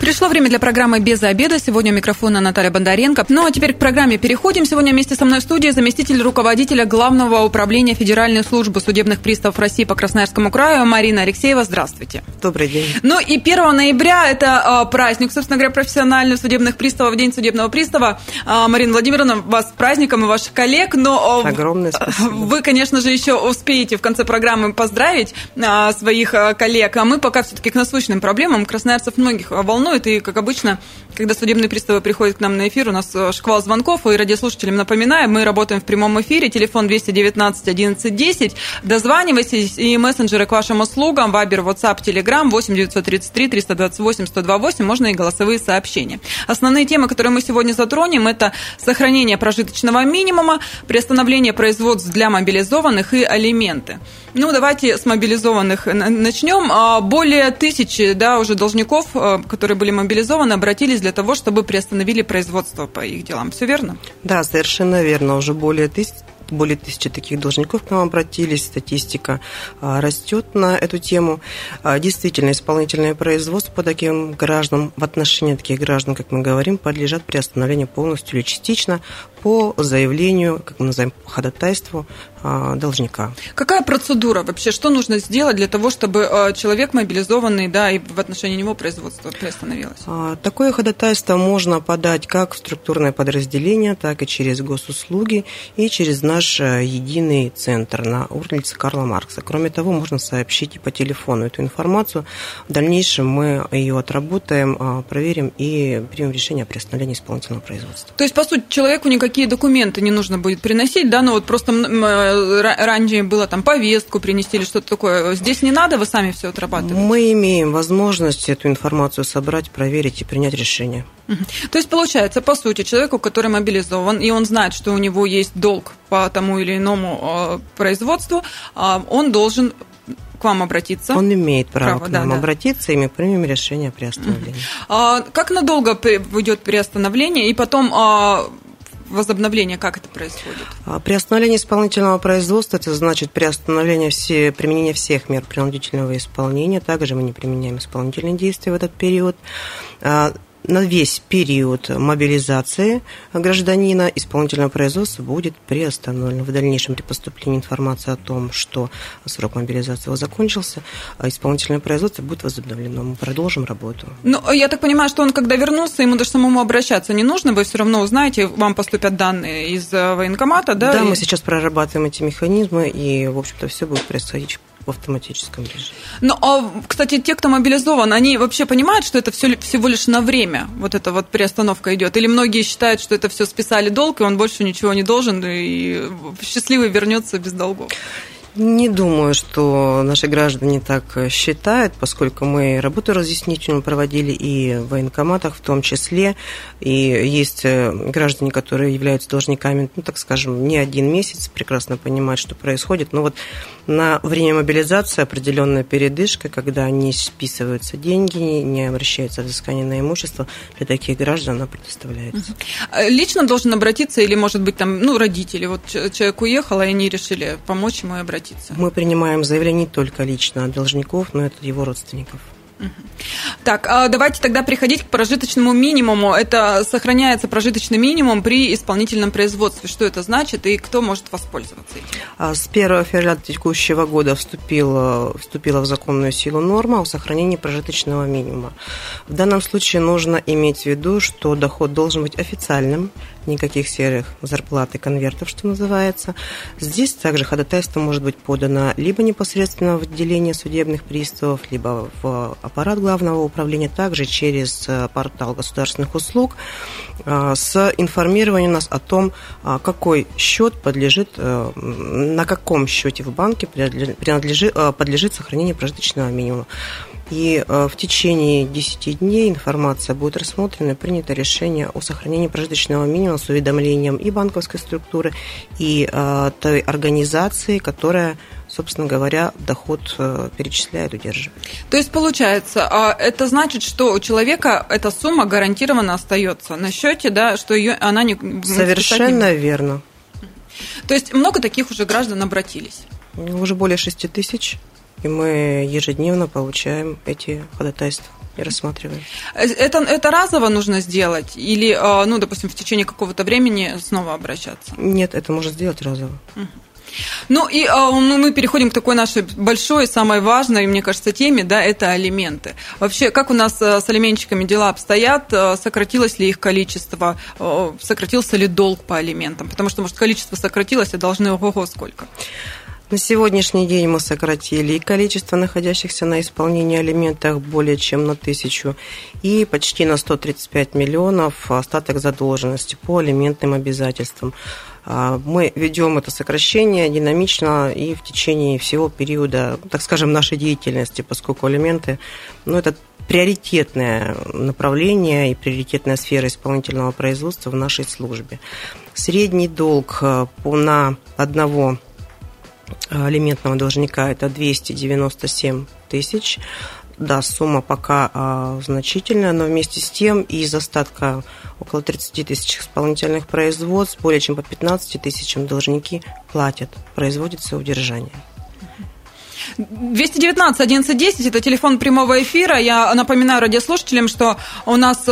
Пришло время для программы «Без обеда». Сегодня у микрофона Наталья Бондаренко. Ну а теперь к программе переходим. Сегодня вместе со мной в студии заместитель руководителя Главного управления Федеральной службы судебных приставов России по Красноярскому краю Марина Алексеева. Здравствуйте. Добрый день. Ну и 1 ноября это э, праздник, собственно говоря, профессиональных судебных приставов, День судебного пристава. Э, Марина Владимировна, вас с праздником и ваших коллег. Но, э, Огромное спасибо. Вы, конечно же, еще успеете в конце программы поздравить своих коллег. А мы пока все-таки к насущным проблемам. Красноярцев многих волнует волнует. И, как обычно, когда судебные приставы приходят к нам на эфир, у нас э, шквал звонков. И радиослушателям напоминаем, мы работаем в прямом эфире. Телефон 219 11 10. Дозванивайтесь. И мессенджеры к вашим услугам. Вайбер, WhatsApp, Telegram 8 933 328 128. Можно и голосовые сообщения. Основные темы, которые мы сегодня затронем, это сохранение прожиточного минимума, приостановление производств для мобилизованных и алименты. Ну, давайте с мобилизованных начнем. А, более тысячи да, уже должников, э, которые были мобилизованы, обратились для того, чтобы приостановили производство по их делам. Все верно? Да, совершенно верно. Уже более тысяч более тысячи таких должников к нам обратились, статистика а, растет на эту тему. А, действительно, исполнительное производство по таким гражданам, в отношении таких граждан, как мы говорим, подлежат приостановлению полностью или частично по заявлению, как мы называем, по ходатайству а, должника. Какая процедура вообще? Что нужно сделать для того, чтобы а, человек мобилизованный, да, и в отношении него производство приостановилось? А, такое ходатайство можно подать как в структурное подразделение, так и через госуслуги и через наш единый центр на улице Карла Маркса. Кроме того, можно сообщить и по телефону эту информацию. В дальнейшем мы ее отработаем, проверим и примем решение о приостановлении исполнительного производства. То есть, по сути, человеку никаких никакие документы не нужно будет приносить, да, ну вот просто э, ранее было там повестку принести или что-то такое. Здесь не надо, вы сами все отрабатываете? Мы имеем возможность эту информацию собрать, проверить и принять решение. То есть, получается, по сути, человеку, который мобилизован, и он знает, что у него есть долг по тому или иному э, производству, а, он должен к вам обратиться. Он имеет право, право к нам да, обратиться, и мы примем решение о приостановлении. А, как надолго идет приостановление, и потом а, возобновление, как это происходит? А, приостановление исполнительного производства, это значит приостановление все, применения всех мер принудительного исполнения. Также мы не применяем исполнительные действия в этот период. На весь период мобилизации гражданина исполнительное производство будет приостановлено. В дальнейшем при поступлении информации о том, что срок мобилизации его закончился, исполнительное производство будет возобновлено. Мы продолжим работу. Ну, я так понимаю, что он, когда вернулся, ему даже самому обращаться не нужно, вы все равно узнаете, вам поступят данные из э, военкомата, да? Да, и... мы сейчас прорабатываем эти механизмы, и, в общем-то, все будет происходить в автоматическом режиме. Ну, а, кстати, те, кто мобилизован, они вообще понимают, что это все, всего лишь на время, вот эта вот приостановка идет? Или многие считают, что это все списали долг, и он больше ничего не должен, и счастливый вернется без долгов? Не думаю, что наши граждане так считают, поскольку мы работу разъяснительную проводили и в военкоматах в том числе, и есть э, граждане, которые являются должниками, ну, так скажем, не один месяц, прекрасно понимают, что происходит, но вот на время мобилизации определенная передышка, когда не списываются деньги, не обращаются взыскание на имущество, для таких граждан она предоставляется. Лично должен обратиться или, может быть, там, ну, родители, вот человек уехал, и они решили помочь ему и обратиться обратиться? Мы принимаем заявление не только лично от должников, но и от его родственников. Так, а давайте тогда переходить к прожиточному минимуму. Это сохраняется прожиточный минимум при исполнительном производстве. Что это значит и кто может воспользоваться этим? А с 1 февраля текущего года вступила, вступила в законную силу норма о сохранении прожиточного минимума. В данном случае нужно иметь в виду, что доход должен быть официальным, никаких серых зарплат и конвертов, что называется. Здесь также ходатайство может быть подано либо непосредственно в отделение судебных приставов, либо в аппарат главного управления, также через э, портал государственных услуг э, с информированием нас о том, э, какой счет подлежит, на каком счете в банке принадлежит, подлежит сохранению прожиточного минимума. И в течение 10 дней информация будет рассмотрена и принято решение о сохранении прожиточного минимума с уведомлением и банковской структуры, и той организации, которая собственно говоря, доход э, перечисляет, удерживает. То есть, получается, а это значит, что у человека эта сумма гарантированно остается на счете, да, что ее, она не... Совершенно не... верно. То есть много таких уже граждан обратились? Уже более 6 тысяч, и мы ежедневно получаем эти ходатайства и рассматриваем. Э, это, это разово нужно сделать или, э, ну, допустим, в течение какого-то времени снова обращаться? Нет, это можно сделать разово. Ну и э, ну, мы переходим к такой нашей большой, самой важной, мне кажется, теме, да, это алименты. Вообще, как у нас с алименщиками дела обстоят? Сократилось ли их количество? Сократился ли долг по алиментам? Потому что, может, количество сократилось, а должны ого-го сколько? На сегодняшний день мы сократили и количество находящихся на исполнении алиментах более чем на тысячу, и почти на 135 миллионов остаток задолженности по алиментным обязательствам. А, мы ведем это сокращение динамично и в течение всего периода, так скажем, нашей деятельности, поскольку алименты, ну, это приоритетное направление и приоритетная сфера исполнительного производства в нашей службе. Средний долг э, на одного алиментного должника это 297 тысяч. Да, сумма пока а, значительная, но вместе с тем из остатка около 30 тысяч исполнительных производств более чем по 15 тысячам должники платят, производится удержание. 219 1110 это телефон прямого эфира. Я напоминаю радиослушателям, что у нас э,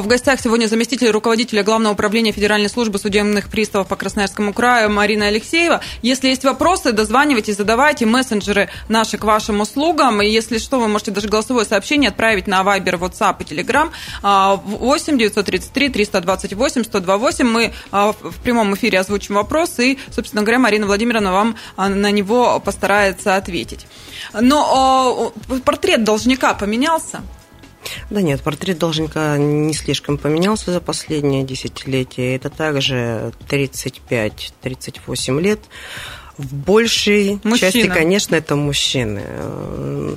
в гостях сегодня заместитель руководителя Главного управления Федеральной службы судебных приставов по Красноярскому краю Марина Алексеева. Если есть вопросы, дозванивайтесь, задавайте. Мессенджеры наши к вашим услугам. И если что, вы можете даже голосовое сообщение отправить на Viber, WhatsApp и Telegram 8 933 328 128. Мы э, в прямом эфире озвучим вопрос, и, собственно говоря, Марина Владимировна вам э, на него постарается ответить. Но э, портрет должника поменялся? Да нет, портрет должника не слишком поменялся за последние десятилетия. Это также 35-38 лет. В большей Мужчина. части, конечно, это мужчины.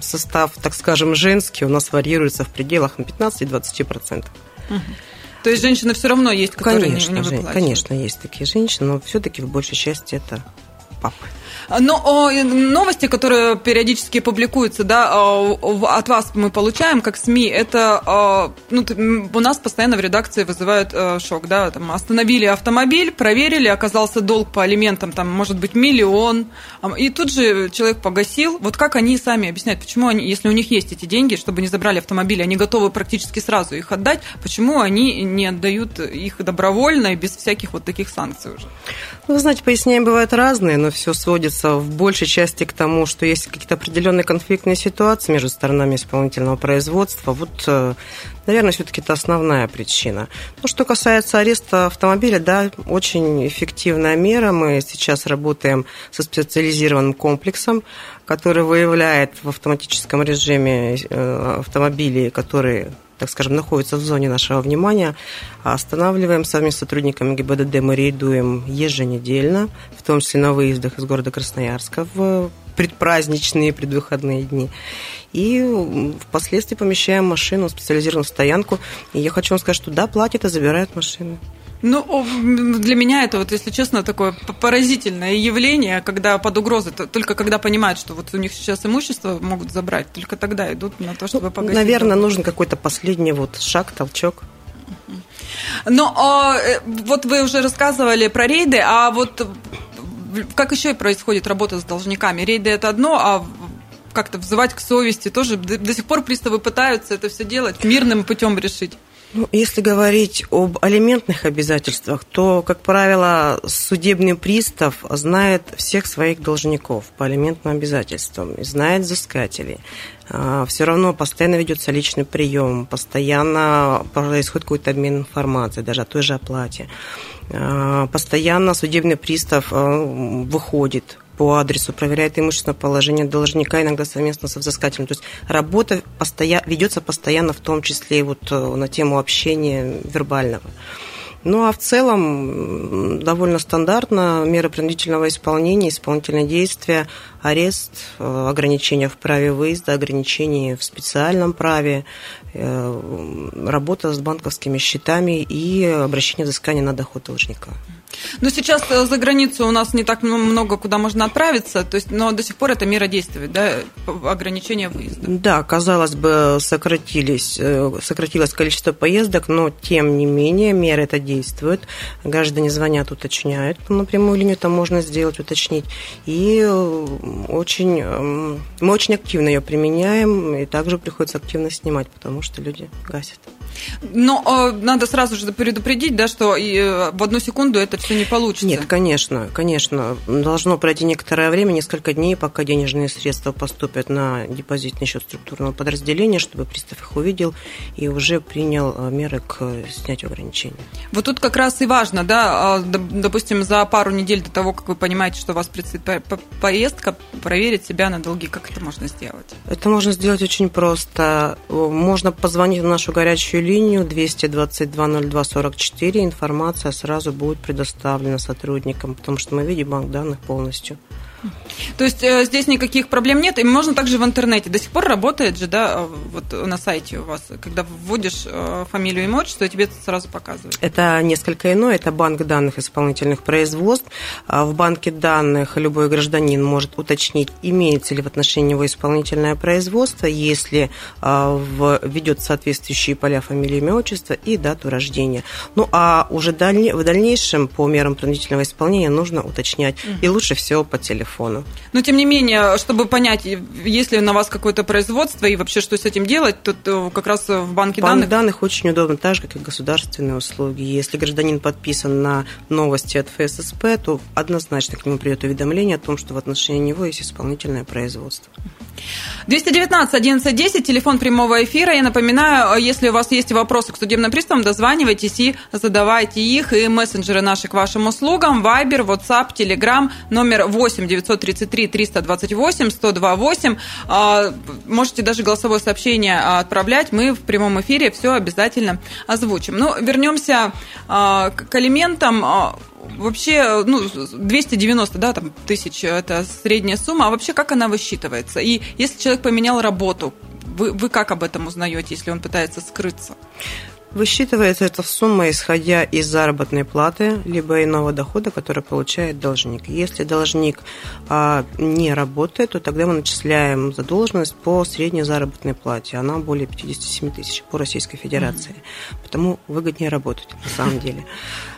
Состав, так скажем, женский у нас варьируется в пределах 15-20%. Угу. То есть женщины все равно есть, которые конечно, не, не выплачивают? Конечно, есть такие женщины, но все-таки в большей части это папы. Но новости, которые периодически публикуются, да, от вас мы получаем, как СМИ, это ну, у нас постоянно в редакции вызывают э, шок, да, там остановили автомобиль, проверили, оказался долг по алиментам, там, может быть, миллион, и тут же человек погасил. Вот как они сами объясняют, почему они, если у них есть эти деньги, чтобы не забрали автомобили, они готовы практически сразу их отдать, почему они не отдают их добровольно и без всяких вот таких санкций уже? Ну, вы знаете, пояснения бывают разные, но все сводится в большей части к тому, что есть какие-то определенные конфликтные ситуации между сторонами исполнительного производства. Вот, э, наверное, все-таки это основная причина. Ну, что касается ареста автомобиля, да, очень эффективная мера. Мы сейчас работаем со специализированным комплексом, который выявляет в автоматическом режиме э, автомобили, которые так скажем, находятся в зоне нашего внимания, останавливаем совместно с сотрудниками ГИБДД, мы рейдуем еженедельно, в том числе на выездах из города Красноярска в предпраздничные, предвыходные дни. И впоследствии помещаем машину в специализированную стоянку. И я хочу вам сказать, что да, платят и забирают машины. Ну, для меня это, вот, если честно, такое поразительное явление, когда под угрозой, только когда понимают, что вот у них сейчас имущество могут забрать, только тогда идут на то, чтобы ну, погасить. Наверное, нужен какой-то последний вот шаг, толчок. Но а, э, вот вы уже рассказывали про рейды, а вот как еще происходит работа с должниками? Рейды это одно, а как-то взывать к совести тоже до сих пор приставы пытаются это все делать, мирным путем решить. Ну, если говорить об алиментных обязательствах, то, как правило, судебный пристав знает всех своих должников по алиментным обязательствам, знает взыскателей. А, Все равно постоянно ведется личный прием, постоянно происходит какой-то обмен информацией, даже о той же оплате. А, постоянно судебный пристав а, выходит по адресу, проверяет имущественное положение должника, иногда совместно со взыскателем. То есть работа постоя... ведется постоянно, в том числе вот э, на тему общения вербального. Ну а в целом довольно стандартно меры принудительного исполнения, исполнительные действия, арест, э, ограничения в праве выезда, ограничения в специальном праве, э, работа с банковскими счетами и обращение взыскания на доход должника. Но сейчас э, за границу у нас не так много, куда можно отправиться, то есть, но до сих пор эта мера действует, да, ограничение выезда. Да, казалось бы, сократились, сократилось количество поездок, но тем не менее мера эта действует действует. Граждане звонят, уточняют на прямую линию, там можно сделать, уточнить. И очень, э, мы очень активно ее применяем, и также приходится активно снимать, потому что люди гасят. Но э, надо сразу же предупредить, да, что и, э, в одну секунду это все не получится. Нет, конечно, конечно. Должно пройти некоторое время, несколько дней, пока денежные средства поступят на депозитный счет структурного подразделения, чтобы пристав их увидел и уже принял э, меры к снятию ограничений. Вот тут как раз и важно, да, а, допустим, за пару недель до того, как вы понимаете, что у вас предстоит поездка, проверить себя на долги, как это можно сделать? Это можно сделать очень просто. Можно позвонить в нашу горячую линию 222-02-44. Информация сразу будет предоставлена сотрудникам, потому что мы видим банк данных полностью. То есть э, здесь никаких проблем нет, и можно также в интернете. До сих пор работает же, да, вот на сайте у вас, когда вводишь э, фамилию и отчество, тебе это сразу показывает. Это несколько иное, это банк данных исполнительных производств. А в банке данных любой гражданин может уточнить, имеется ли в отношении него исполнительное производство, если а, введет соответствующие поля фамилии, имя, отчество и дату рождения. Ну, а уже в дальнейшем по мерам принудительного исполнения нужно уточнять, угу. и лучше всего по телефону телефону. Но, тем не менее, чтобы понять, если на вас какое-то производство и вообще что с этим делать, то как раз в банке Банк данных... данных очень удобно, так же, как и государственные услуги. Если гражданин подписан на новости от ФССП, то однозначно к нему придет уведомление о том, что в отношении него есть исполнительное производство. 219 1110, телефон прямого эфира. Я напоминаю, если у вас есть вопросы к судебным приставам, дозванивайтесь и задавайте их. И мессенджеры наши к вашим услугам. Вайбер, WhatsApp, Telegram, номер 8 933 328 1028. Можете даже голосовое сообщение отправлять. Мы в прямом эфире все обязательно озвучим. Ну, вернемся а, к алиментам а, вообще, ну, 290, да, там, тысяч – это средняя сумма, а вообще как она высчитывается? И если человек поменял работу, вы, вы как об этом узнаете, если он пытается скрыться? Высчитывается эта сумма, исходя из заработной платы, либо иного дохода, который получает должник. Если должник а, не работает, то тогда мы начисляем задолженность по средней заработной плате. Она более 57 тысяч по Российской Федерации. Mm-hmm. Потому выгоднее работать, на самом деле.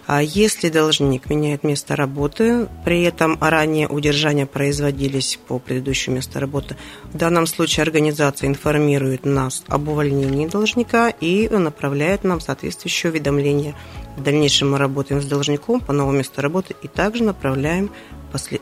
А если должник меняет место работы, при этом ранее удержания производились по предыдущему месту работы, в данном случае организация информирует нас об увольнении должника и направляет нам соответствующее уведомление. В дальнейшем мы работаем с должником по новому месту работы и также направляем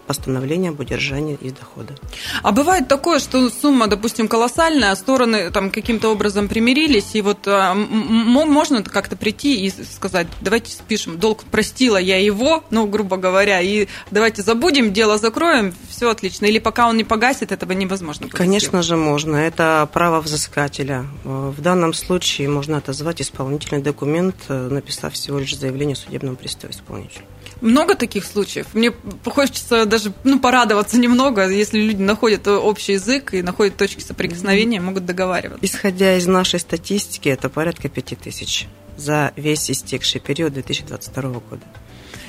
постановление об удержании из дохода. А бывает такое, что сумма, допустим, колоссальная, а стороны там каким-то образом примирились, и вот а, можно как-то прийти и сказать, давайте спишем, долг простила я его, ну, грубо говоря, и давайте забудем, дело закроем, все отлично. Или пока он не погасит, этого невозможно. Конечно же можно, это право взыскателя. В данном случае можно отозвать исполнительный документ, э, написав всего лишь заявление судебному приставу исполнителю. Много таких случаев? Мне хочется даже ну, порадоваться немного, если люди находят общий язык и находят точки соприкосновения, могут договариваться. Исходя из нашей статистики, это порядка пяти тысяч за весь истекший период 2022 года.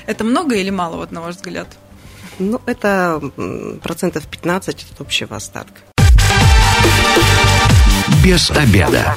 Это много или мало, вот на ваш взгляд? Ну, это процентов 15 от общего остатка. Без обеда.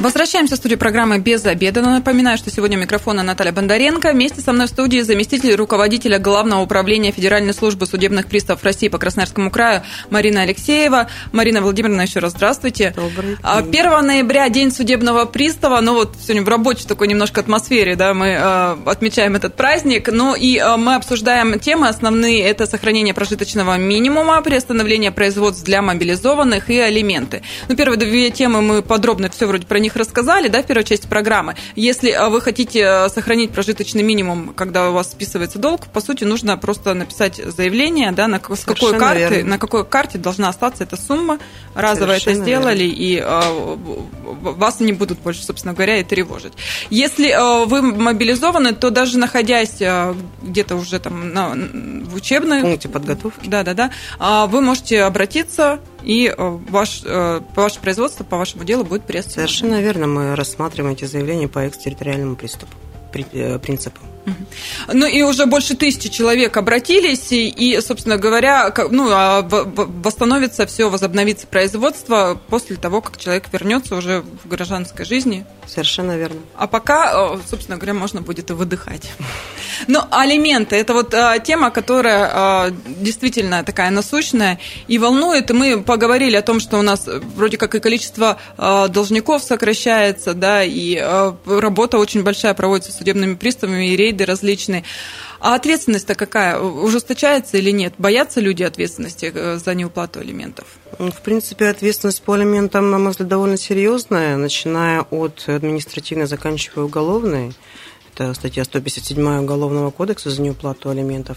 Возвращаемся в студию программы «Без обеда». Напоминаю, что сегодня у микрофона Наталья Бондаренко. Вместе со мной в студии заместитель руководителя Главного управления Федеральной службы судебных приставов России по Красноярскому краю Марина Алексеева. Марина Владимировна, еще раз здравствуйте. Добрый а, день. 1 ноября – День судебного пристава. Ну вот сегодня в рабочей такой немножко атмосфере да, мы э, отмечаем этот праздник. Ну и э, мы обсуждаем темы основные. Это сохранение прожиточного минимума, приостановление производств для мобилизованных и алименты. Ну, первые две темы мы подробно все вроде про них рассказали, да, в первой части программы. Если а, вы хотите э, сохранить прожиточный минимум, когда у вас списывается долг, по сути, нужно просто написать заявление, да, на, с какой карты, на какой карте должна остаться эта сумма. Разово Совершенно это сделали, верно. и а, вас не будут больше, собственно говоря, и тревожить. Если а, вы мобилизованы, то даже находясь где-то уже там на, в учебной... Пункте подготовки. Да, да, да. Вы можете обратиться и э, ваш, э, ваше производство по вашему делу будет приостановлено. Совершенно верно. Мы рассматриваем эти заявления по экстерриториальному приступу принципу. Ну и уже больше тысячи человек обратились, и, собственно говоря, ну, а восстановится все, возобновится производство после того, как человек вернется уже в гражданской жизни. Совершенно верно. А пока, собственно говоря, можно будет и выдыхать. Ну, алименты – это вот а, тема, которая действительно такая насущная и волнует. И мы поговорили о том, что у нас вроде как и количество должников сокращается, да, и работа очень большая проводится судебными приставами, и рейды различные. А ответственность-то какая? Ужесточается или нет? Боятся люди ответственности э, за неуплату алиментов? Ну, в принципе, ответственность по алиментам, на мой взгляд, довольно серьезная, начиная от административной, заканчивая уголовной это статья 157 Уголовного кодекса за неуплату алиментов.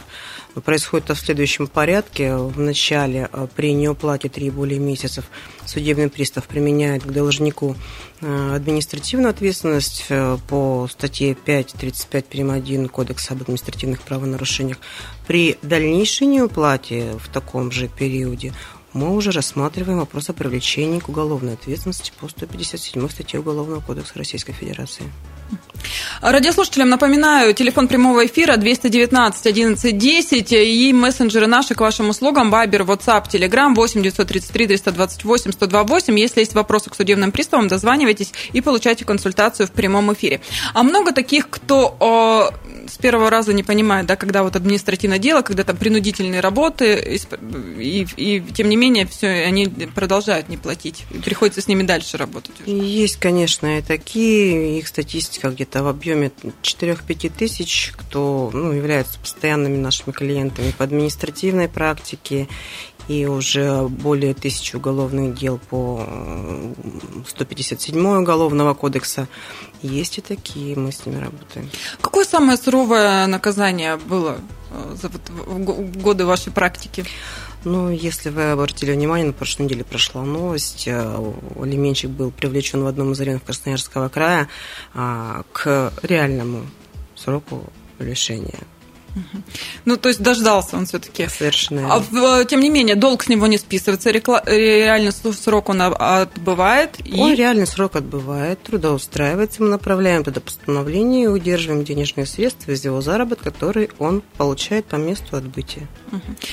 Происходит это в следующем порядке. Вначале э, при неуплате 3 и более месяцев судебный пристав применяет к должнику э, административную ответственность э, по статье 5.35 прим. 1 Кодекса об административных правонарушениях. При дальнейшей неуплате в таком же периоде мы уже рассматриваем вопрос о привлечении к уголовной ответственности по 157 статье Уголовного кодекса Российской Федерации. Радиослушателям напоминаю, телефон прямого эфира 219 11 10 и мессенджеры наши к вашим услугам, Вайбер, WhatsApp, Telegram 8 933 328 128. Если есть вопросы к судебным приставам, дозванивайтесь и получайте консультацию в прямом эфире. А много таких, кто с первого раза не понимает, да, когда вот административное дело, когда там принудительные работы, и, и, и тем не менее все, они продолжают не платить. Приходится с ними дальше работать. Уже. Есть, конечно, и такие, их статистика где-то в объеме 4-5 тысяч, кто ну, являются постоянными нашими клиентами по административной практике и уже более тысячи уголовных дел по 157 уголовного кодекса. Есть и такие, мы с ними работаем. Какое самое суровое наказание было э, за вот годы вашей практики? Ну, если вы обратили внимание, на прошлой неделе прошла новость. Э, алименщик был привлечен в одном из районов Красноярского края а, к реальному сроку лишения ну, то есть дождался он все-таки. Совершенно. А тем не менее, долг с него не списывается, реальный срок он отбывает. Он и... реальный срок отбывает, трудоустраивается, мы направляем туда постановление и удерживаем денежные средства из его заработка, который он получает по месту отбытия.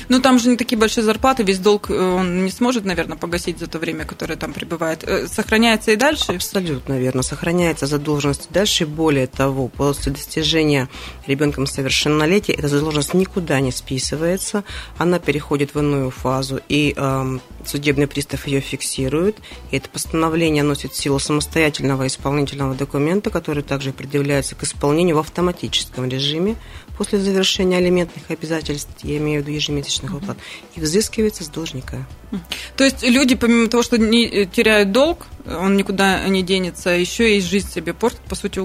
Ну, там же не такие большие зарплаты, весь долг э, он не сможет, наверное, погасить за то время, которое там пребывает. Э, сохраняется и дальше? Абсолютно верно. Сохраняется задолженность дальше. Более того, после достижения ребенком совершеннолетия эта задолженность никуда не списывается, она переходит в иную фазу, и э, судебный пристав ее фиксирует. И это постановление носит силу самостоятельного исполнительного документа, который также предъявляется к исполнению в автоматическом режиме после завершения алиментных обязательств, я имею в виду ежемесячных выплат, и взыскивается с должника. То есть люди, помимо того, что не э, теряют долг, он никуда не денется, еще и жизнь себе портит, по сути,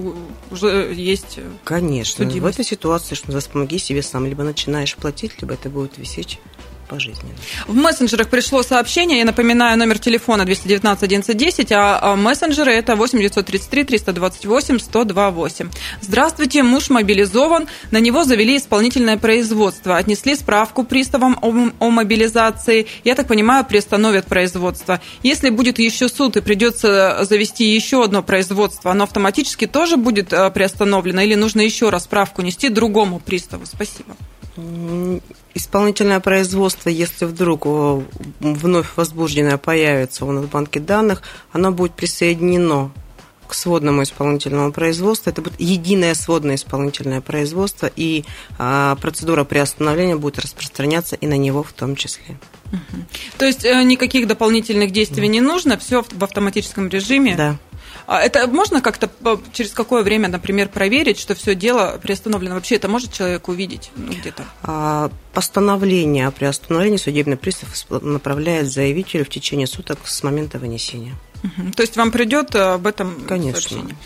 уже есть э, Конечно. Судимость. В этой ситуации, что называется, помоги себе сам. Либо начинаешь платить, либо это будет висеть пожизненно. В мессенджерах пришло сообщение, я напоминаю, номер телефона 219 1110, а мессенджеры это 8 933 328 1028. Здравствуйте, муж мобилизован, на него завели исполнительное производство, отнесли справку приставам о, о мобилизации, я так понимаю, приостановят производство. Если будет еще суд и придется завести еще одно производство, оно автоматически тоже будет э, приостановлено или нужно еще раз справку нести другому приставу? Спасибо. Исполнительное производство, если вдруг вновь возбужденное появится у нас в банке данных, оно будет присоединено к сводному исполнительному производству. Это будет единое сводное исполнительное производство, и а, процедура приостановления будет распространяться и на него в том числе. То есть э, никаких дополнительных действий да. не нужно, все в автоматическом режиме. Да. А это можно как-то через какое время, например, проверить, что все дело приостановлено? Вообще это может человек увидеть ну, где-то? А, постановление о приостановлении судебный пристав направляет заявителю в течение суток с момента вынесения. То есть вам придет э, об этом Конечно. сообщение.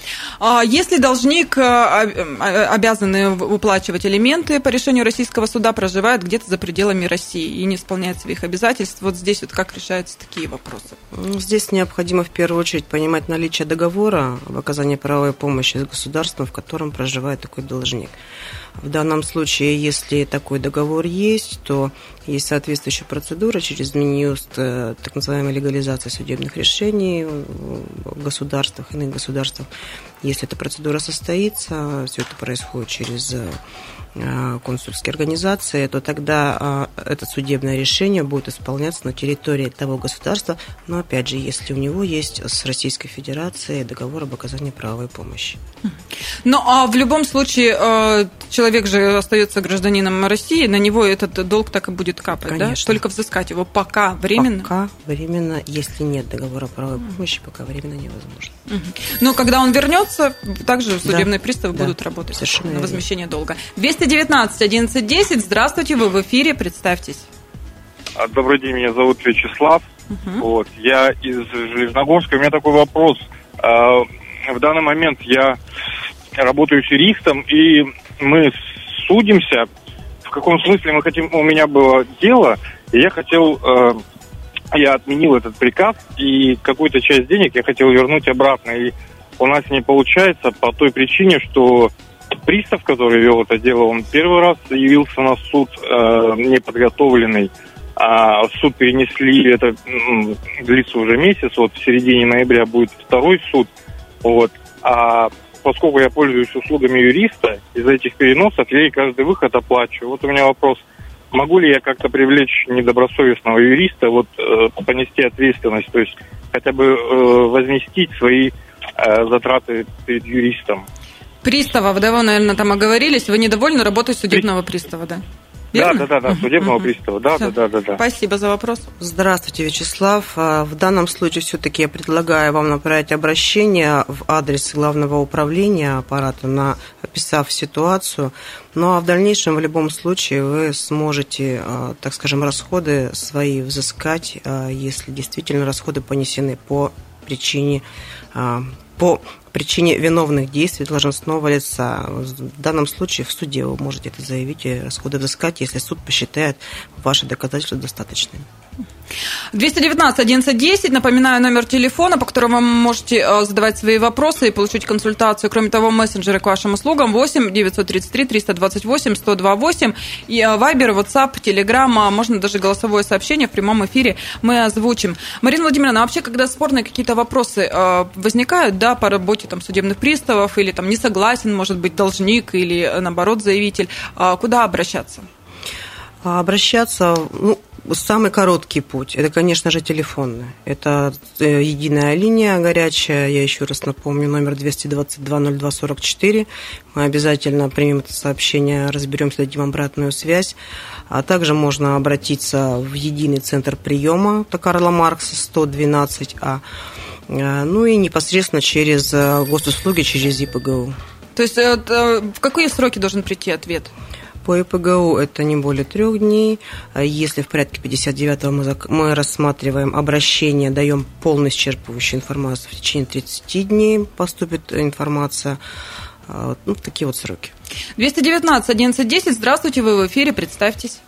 А если должник э, э, обязаны выплачивать элементы по решению российского суда, проживает где-то за пределами России и не исполняет своих обязательств, вот здесь вот как решаются такие вопросы? Ну, здесь необходимо в первую очередь понимать наличие договора об оказании правовой помощи с государством, в котором проживает такой должник. В данном случае, если такой договор есть, то есть соответствующая процедура через Минюст, так называемая легализация судебных решений в государствах, иных государствах. Если эта процедура состоится, все это происходит через Э, консульские организации, то тогда э, это судебное решение будет исполняться на территории того государства, но опять же, если у него есть с Российской Федерацией договор об оказании правовой помощи. Ну, а в любом случае э, человек же остается гражданином России, на него этот долг так и будет капать, Конечно. да? Только взыскать его пока временно? Пока временно, если нет договора о правовой помощи, пока временно невозможно. Но когда он вернется, также судебные да, приставы да, будут работать Совершенно на возмещение долга. 219 11 10. Здравствуйте, вы в эфире, представьтесь. А, добрый день, меня зовут Вячеслав. Угу. Вот, я из Железногорска. У меня такой вопрос. А, в данный момент я работаю юристом, и мы судимся. В каком смысле мы хотим... У меня было дело, и я хотел а, я отменил этот приказ, и какую-то часть денег я хотел вернуть обратно. И у нас не получается по той причине, что пристав, который вел это дело, он первый раз явился на суд э, неподготовленный. А суд перенесли, это длится уже месяц, вот в середине ноября будет второй суд. Вот. А поскольку я пользуюсь услугами юриста, из-за этих переносов я и каждый выход оплачиваю. Вот у меня вопрос – могу ли я как-то привлечь недобросовестного юриста, вот э, понести ответственность, то есть хотя бы э, возместить свои затраты перед юристом. Пристава, да, вы, наверное, там оговорились. Вы недовольны работой судебного При... пристава, да? Верно? Да, да, да, судебного пристава. Да, да, да, да, да. Спасибо за вопрос. Здравствуйте, Вячеслав. А, в данном случае все-таки я предлагаю вам направить обращение в адрес главного управления аппарата, на, описав ситуацию. Ну а в дальнейшем, в любом случае, вы сможете, а, так скажем, расходы свои взыскать, а, если действительно расходы понесены по причине по причине виновных действий должностного лица. В данном случае в суде вы можете это заявить и расходы взыскать, если суд посчитает ваши доказательства достаточными. 219 1110, напоминаю номер телефона, по которому вы можете э, задавать свои вопросы и получить консультацию. Кроме того, мессенджеры к вашим услугам 8 933 328 1028 и Вайбер, WhatsApp, Telegram, можно даже голосовое сообщение в прямом эфире мы озвучим. Марина Владимировна, а вообще, когда спорные какие-то вопросы э, возникают, да, по работе там судебных приставов или там не согласен, может быть, должник или э, наоборот заявитель, куда обращаться? Обращаться, ну, Самый короткий путь – это, конечно же, телефонный. Это э, единая линия горячая. Я еще раз напомню, номер 222-02-44. Мы обязательно примем это сообщение, разберемся, дадим обратную связь. А также можно обратиться в единый центр приема, это Карла Маркса, 112А. Э, ну и непосредственно через э, госуслуги, через ИПГУ. То есть в какие сроки должен прийти ответ? По ИПГУ это не более трех дней. А если в порядке 59-го мы, мы рассматриваем обращение, даем полную исчерпывающую информацию, в течение 30 дней поступит информация. А, ну, такие вот сроки. 219 1110. Здравствуйте, вы в эфире, представьтесь.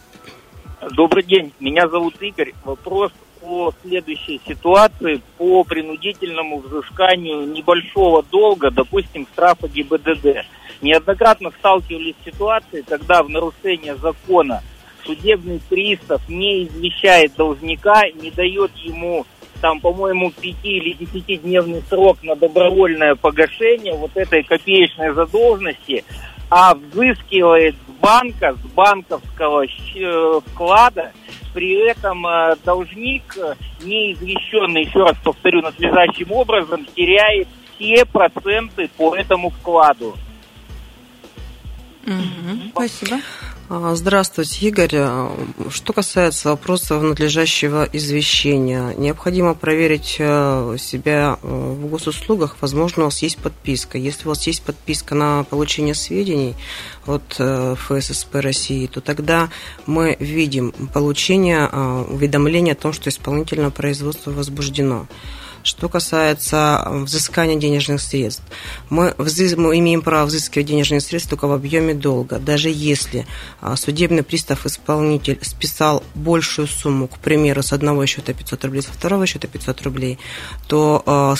Добрый день, меня зовут Игорь. Вопрос о следующей ситуации по принудительному взысканию небольшого долга, допустим, штрафа ГИБДД. Неоднократно сталкивались с ситуацией, когда в нарушение закона судебный пристав не извещает должника, не дает ему там, по-моему, пяти или десятидневный срок на добровольное погашение вот этой копеечной задолженности, а взыскивает с банка, с банковского э, вклада, при этом э, должник, э, не извещенный, еще раз повторю, надлежащим образом, теряет все проценты по этому вкладу. Угу, спасибо. А, здравствуйте, Игорь. А, что касается вопросов надлежащего извещения, необходимо проверить э, себя э, в госуслугах. Возможно, у вас есть подписка. Если у вас есть подписка на получение сведений от э, ФССП России, то тогда мы видим получение уведомления о том, что исполнительное производство возбуждено. Что касается взыскания денежных средств, мы, взы... мы имеем право взыскивать денежные средства только в объеме долга. Даже если а, судебный пристав-исполнитель списал большую сумму, к примеру, с одного счета 500 рублей, со второго счета 500 рублей, то а,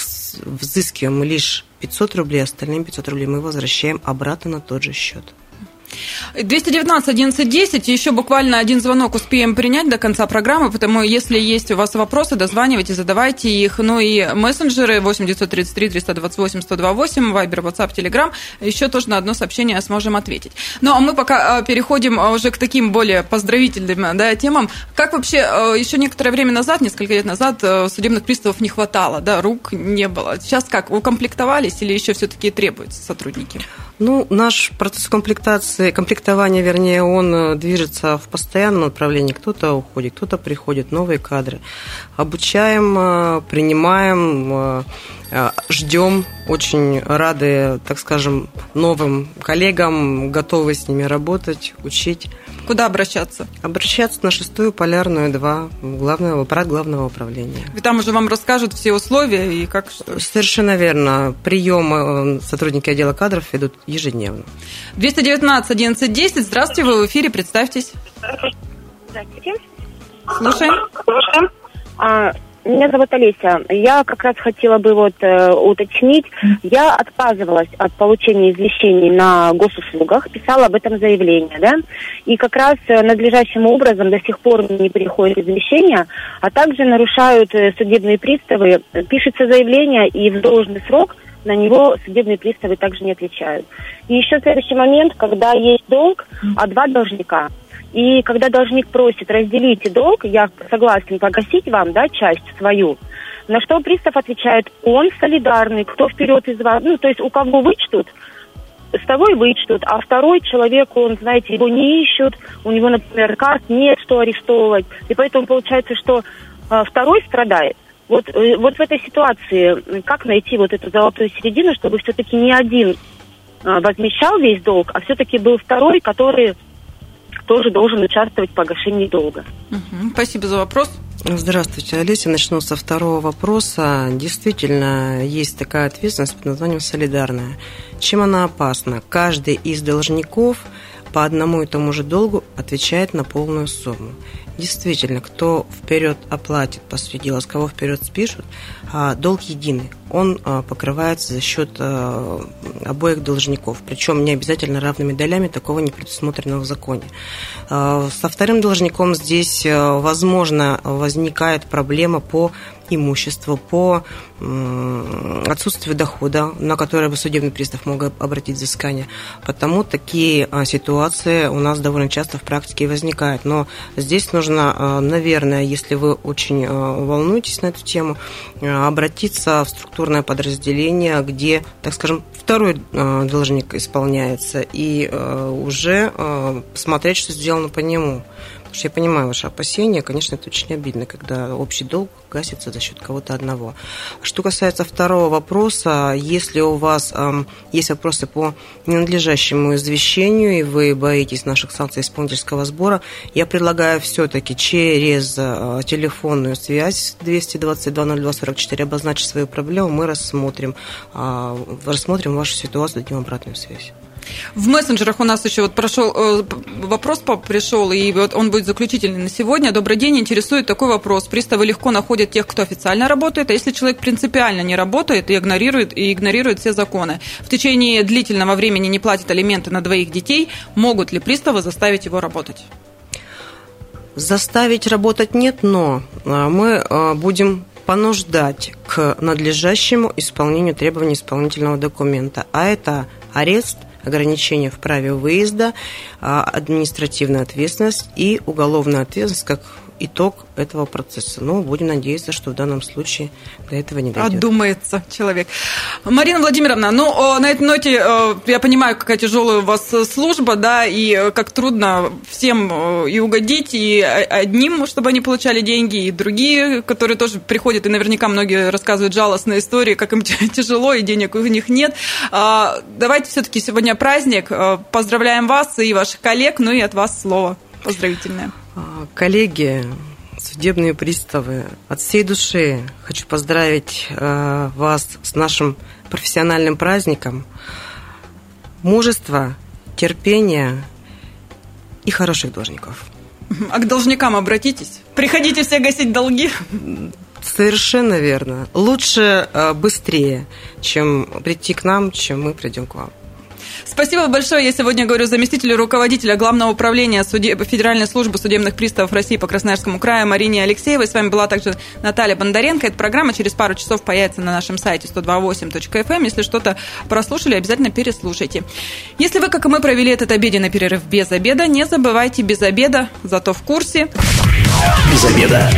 взыскиваем лишь 500 рублей, остальные 500 рублей мы возвращаем обратно на тот же счет. 219 11 10, еще буквально один звонок успеем принять до конца программы, потому если есть у вас вопросы, дозванивайте, задавайте их. Ну и мессенджеры 8 933 328 128, Вайбер, WhatsApp, Telegram, еще тоже на одно сообщение сможем ответить. Ну а мы пока а, переходим а, уже к таким более поздравительным да, темам. Как вообще а, еще некоторое время назад, несколько лет назад, судебных приставов не хватало, да, рук не было. Сейчас как, укомплектовались или еще все-таки требуются сотрудники? Ну, наш процесс комплектации, комплектования, вернее, он э, движется в постоянном направлении. Кто-то уходит, кто-то приходит, новые кадры. Обучаем, э, принимаем, э, ждем, очень рады, так скажем, новым коллегам, готовы с ними работать, учить. Куда обращаться? Обращаться на шестую полярную 2, главного, аппарат главного управления. И там уже вам расскажут все условия и как что? Совершенно верно. Приемы э, сотрудники отдела кадров ведут ежедневно. 219 11 10. Здравствуйте, вы в эфире, представьтесь. Здравствуйте. Слушаем. Слушаем. Меня зовут Олеся. Я как раз хотела бы вот э, уточнить. Я отказывалась от получения извещений на госуслугах, писала об этом заявление, да, и как раз э, надлежащим образом до сих пор не приходят извещения, а также нарушают э, судебные приставы. Пишется заявление, и в должный срок на него судебные приставы также не отвечают. И еще следующий момент, когда есть долг, а два должника – и когда должник просит разделить долг, я согласен погасить вам, да, часть свою, на что пристав отвечает, он солидарный, кто вперед из вас, ну, то есть у кого вычтут, с того и вычтут, а второй человек, он, знаете, его не ищут, у него, например, карт нет, что арестовывать, и поэтому получается, что э, второй страдает. Вот, э, вот в этой ситуации как найти вот эту золотую середину, чтобы все-таки не один э, возмещал весь долг, а все-таки был второй, который тоже должен участвовать в погашении долга. Угу. Спасибо за вопрос. Здравствуйте, Олеся. Начну со второго вопроса. Действительно, есть такая ответственность под названием «солидарная». Чем она опасна? Каждый из должников по одному и тому же долгу отвечает на полную сумму. Действительно, кто вперед оплатит, по сути дела, с кого вперед спишут, а, долг единый. Он а, покрывается за счет а, обоих должников. Причем не обязательно равными долями, такого не предусмотрено в законе. Со вторым должником здесь, возможно, возникает проблема по имуществу, по отсутствию дохода, на которое бы судебный пристав мог обратить взыскание. Потому такие а, ситуации у нас довольно часто в практике возникают. Но здесь нужно, а, наверное, если вы очень а, волнуетесь на эту тему, обратиться в структурное подразделение, где, так скажем, второй должник исполняется, и уже посмотреть, что сделано по нему. Что я понимаю ваши опасения. Конечно, это очень обидно, когда общий долг гасится за счет кого-то одного. Что касается второго вопроса, если у вас э, есть вопросы по ненадлежащему извещению, и вы боитесь наших санкций исполнительского сбора, я предлагаю все-таки через э, телефонную связь 222 обозначить свою проблему, мы рассмотрим, э, рассмотрим вашу ситуацию, дадим обратную связь. В мессенджерах у нас еще вот прошел э, вопрос пришел, и вот он будет заключительный на сегодня. Добрый день, интересует такой вопрос. Приставы легко находят тех, кто официально работает, а если человек принципиально не работает и игнорирует, и игнорирует все законы, в течение длительного времени не платит алименты на двоих детей, могут ли приставы заставить его работать? Заставить работать нет, но э, мы э, будем понуждать к надлежащему исполнению требований исполнительного документа, а это арест, ограничения в праве выезда, а, административная ответственность и уголовная ответственность как итог этого процесса. Но будем надеяться, что в данном случае до этого не дойдет. Отдумается человек. Марина Владимировна, ну, на этой ноте я понимаю, какая тяжелая у вас служба, да, и э, как трудно всем и угодить, и одним, чтобы они получали деньги, и другие, которые тоже приходят, и наверняка многие рассказывают жалостные истории, как им тяжело, и денег у них нет. А, давайте все-таки сегодня праздник. Э, поздравляем вас и ваших коллег, ну и от вас слово поздравительное. А, коллеги, судебные приставы, от всей души хочу поздравить э, вас с нашим профессиональным праздником. Мужества, терпения и хороших должников. А к должникам обратитесь. Приходите все гасить долги. Совершенно верно. Лучше э, быстрее, чем прийти к нам, чем мы придем к вам. Спасибо большое. Я сегодня говорю заместителю руководителя Главного управления судеб... Федеральной службы судебных приставов России по Красноярскому краю Марине Алексеевой. С вами была также Наталья Бондаренко. Эта программа через пару часов появится на нашем сайте 128.fm. Эм. Если что-то прослушали, обязательно переслушайте. Если вы, как и мы, провели этот обеденный перерыв без обеда, не забывайте без обеда, зато в курсе. Без обеда.